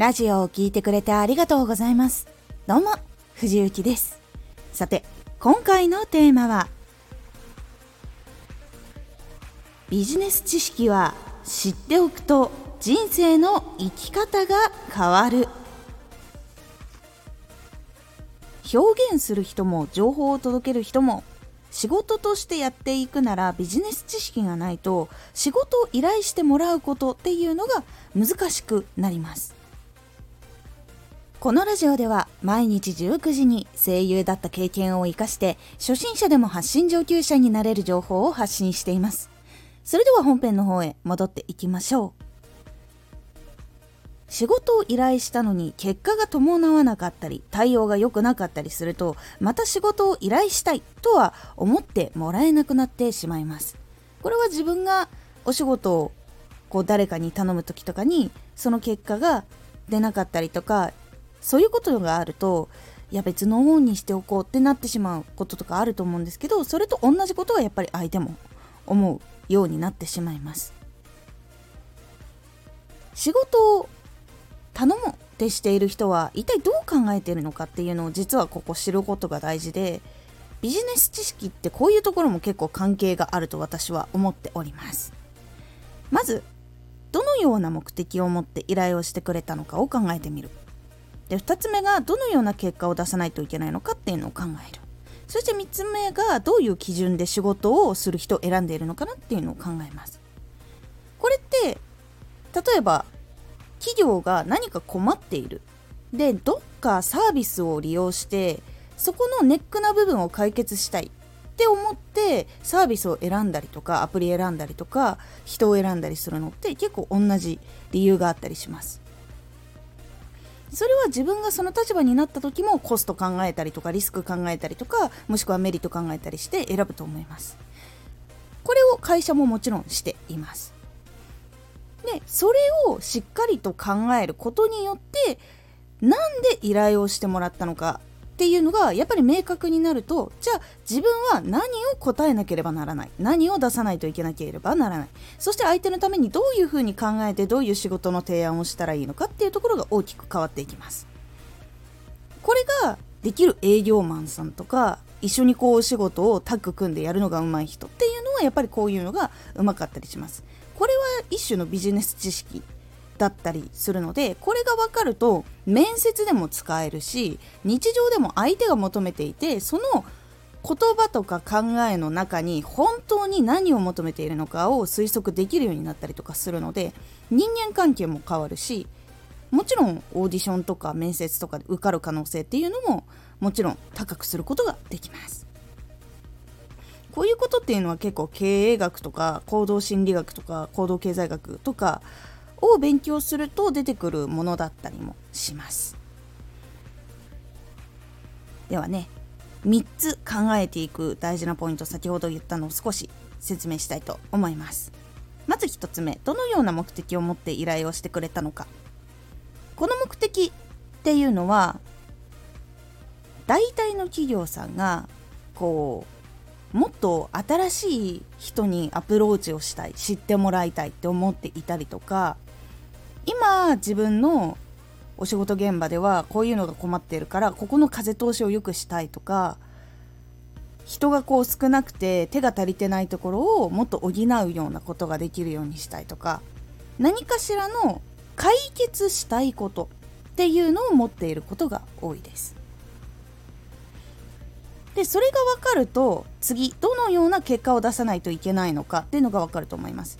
ラジオを聴いてくれてありがとうございます。どうも、藤幸です。さて、今回のテーマは、ビジネス知識は知っておくと人生の生き方が変わる。表現する人も情報を届ける人も仕事としてやっていくならビジネス知識がないと仕事を依頼してもらうことっていうのが難しくなりますこのラジオでは毎日19時に声優だった経験を生かして初心者でも発信上級者になれる情報を発信しています。それでは本編の方へ戻っていきましょう。仕事を依頼したのに結果が伴わなかったり対応が良くなかったりするとまた仕事を依頼したいとは思ってもらえなくなってしまいます。これは自分がお仕事をこう誰かに頼む時とかにその結果が出なかったりとかそういうことがあるといや別の方にしておこうってなってしまうこととかあると思うんですけどそれと同じことがやっぱり相手も思うようになってしまいます。仕事を頼もうってしている人は一体どう考えているのかっていうのを実はここ知ることが大事でビジネス知識ってこういうところも結構関係があると私は思っております。まずどのような目的を持って依頼をしてくれたのかを考えてみる。で2つ目がどのような結果を出さないといけないのかっていうのを考える。そして3つ目がどういう基準で仕事をする人を選んでいるのかなっていうのを考えます。これって例えば企業が何か困っている。でどっかサービスを利用してそこのネックな部分を解決したい。って思ってサービスを選んだりとかアプリ選んだりとか人を選んだりするのって結構同じ理由があったりします。それは自分がその立場になった時もコスト考えたりとかリスク考えたりとかもしくはメリット考えたりして選ぶと思います。これを会社ももちろんしています。でそれをしっかりと考えることによってなんで依頼をしてもらったのかっていうのがやっぱり明確になるとじゃあ自分は何を答えなければならない。何を出さないといけなければならない。そして相手のためにどういうふうに考えてどういう仕事の提案をしたらいいのかっていうところが大きく変わっていきます。これができる営業マンさんとか一緒にこうお仕事をタッグ組んでやるのが上手い人っていうのはやっぱりこういうのがうまかったりします。これは一種のビジネス知識だったりするのでこれが分かると面接でも使えるし日常でも相手が求めていてその言葉とか考えの中に本当に何を求めているのかを推測できるようになったりとかするので人間関係も変わるしもちろんオーディションとか面接とかで受かる可能性っていうのももちろん高くすることができます。こういうことっていうのは結構経営学とか行動心理学とか行動経済学とかを勉強すると出てくるものだったりもします。ではね3つ考えていく大事なポイント先ほど言ったのを少し説明したいと思います。まず1つ目どのような目的を持って依頼をしてくれたのか。この目的っていうのは大体の企業さんがこうもっと新しい人にアプローチをしたい知ってもらいたいって思っていたりとか今自分のお仕事現場ではこういうのが困っているからここの風通しを良くしたいとか人がこう少なくて手が足りてないところをもっと補うようなことができるようにしたいとか何かしらの解決したいことっていうのを持っていることが多いです。でそれが分かると次どのような結果を出さないといけないのかっていうのが分かると思います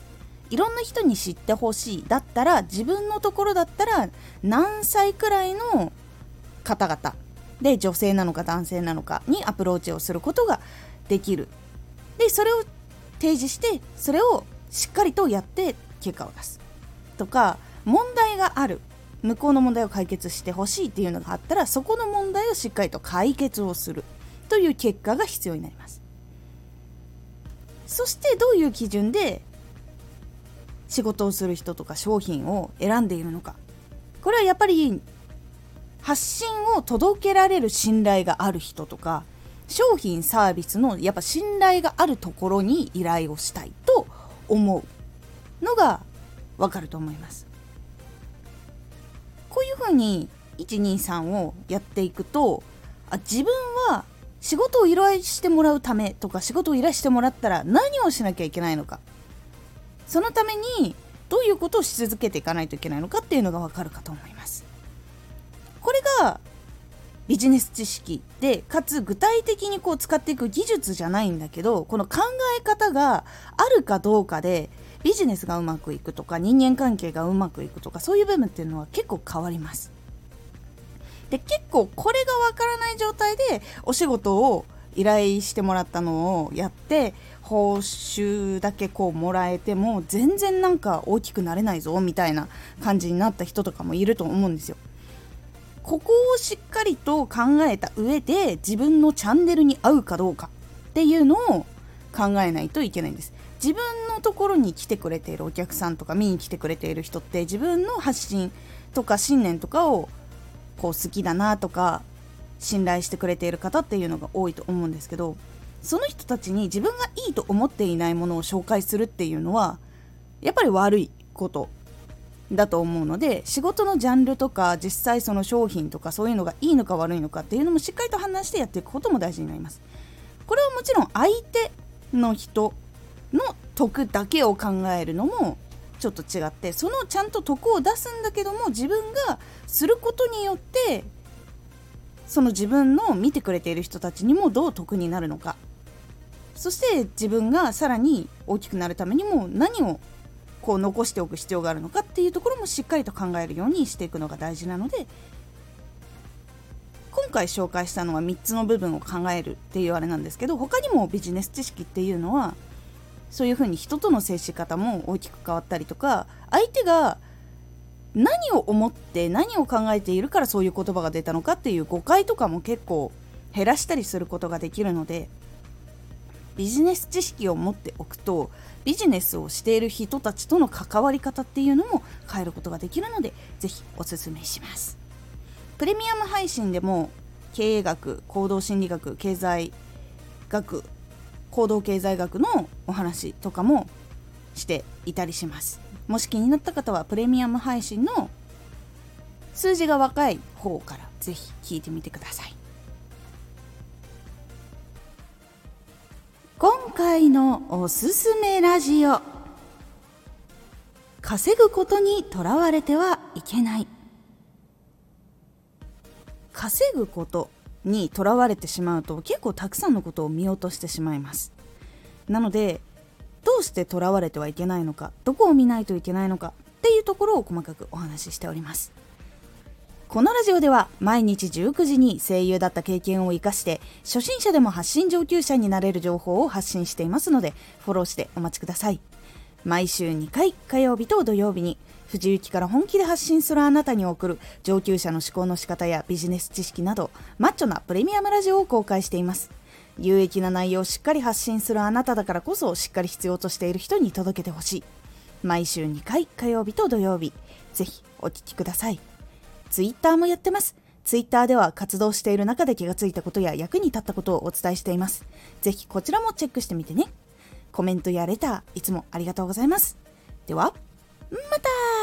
いろんな人に知ってほしいだったら自分のところだったら何歳くらいの方々で女性なのか男性なのかにアプローチをすることができる。でそれを提示してそれをしっかりとやって結果を出す。とか問題がある。向こうの問題を解決してほしいっていうのがあったらそこの問題をしっかりと解決をする。という結果が必要になります。そしてどういう基準で仕事をする人とか商品を選んでいるのか。これはやっぱり発信を届けられる信頼がある人とか商品サービスのやっぱ信頼があるところに依頼をしたいと思うのがわかると思います。こういう風に123をやっていくとあ自分は仕事を依頼してもらうためとか仕事を依頼してもらったら何をしなきゃいけないのか。そのためにどういうことをし続けていかないといけないのかっていうのがわかるかと思います。これがビジネス知識でかつ具体的にこう使っていく技術じゃないんだけどこの考え方があるかどうかでビジネスがうまくいくとか人間関係がうまくいくとかそういう部分っていうのは結構変わります。で結構これがわからない状態でお仕事を依頼してもらったのをやって報酬だけこうもらえても全然なんか大きくなれないぞみたいな感じになった人とかもいると思うんですよ。ここをしっかりと考えた上で自分のチャンネルに合うかどうかっていうのを考えないといけないんです。自分のところに来てくれているお客さんとか見に来てくれている人って自分の発信とか信念とかをこう好きだなとか信頼してくれている方っていうのが多いと思うんですけどその人たちに自分がいいと思っていないものを紹介するっていうのはやっぱり悪いことだと思うので仕事のジャンルとか実際その商品とかそういうのがいいのか悪いのかっていうのもしっかりと判断してやっていくことも大事になります。これはもちろん相手の人の得だけを考えるのもちょっと違ってそのちゃんと得を出すんだけども自分がすることによってその自分の見てくれている人たちにもどう得になるのか。そして自分がさらに大きくなるためにも何をこう残しておく必要があるのかっていうところもしっかりと考えるようにしていくのが大事なので今回紹介したのは3つの部分を考えるっていうあれなんですけど他にもビジネス知識っていうのはそういうふうに人との接し方も大きく変わったりとか相手が何を思って何を考えているからそういう言葉が出たのかっていう誤解とかも結構減らしたりすることができるのでビジネス知識を持っておくとビジネスをしている人たちとの関わり方っていうのも変えることができるのでぜひおすすめします。プレミアム配信でも経営学行動心理学経済学行動経済学のお話とかもしていたりします。もし気になった方はプレミアム配信の数字が若い方からぜひ聞いてみてください。今回のおすすめラジオ。稼ぐことにとらわれてはいけない。稼ぐことにとらわれてしまうと結構たくさんのことを見落としてしまいます。なのでどうしてとらわれてはいけないのかどこを見ないといけないのかっていうところを細かくお話ししております。このラジオでは毎日19時に声優だった経験を生かして初心者でも発信上級者になれる情報を発信していますのでフォローしてお待ちください。毎週2回火曜日と土曜日に藤雪から本気で発信するあなたに送る上級者の思考の仕方やビジネス知識などマッチョなプレミアムラジオを公開しています。有益な内容をしっかり発信するあなただからこそしっかり必要としている人に届けてほしい。毎週2回火曜日と土曜日。ぜひお聴きください。ツイッターもやってます。ツイッターでは活動している中で気がついたことや役に立ったことをお伝えしています。ぜひこちらもチェックしてみてね。コメントやレターいつもありがとうございます。ではまた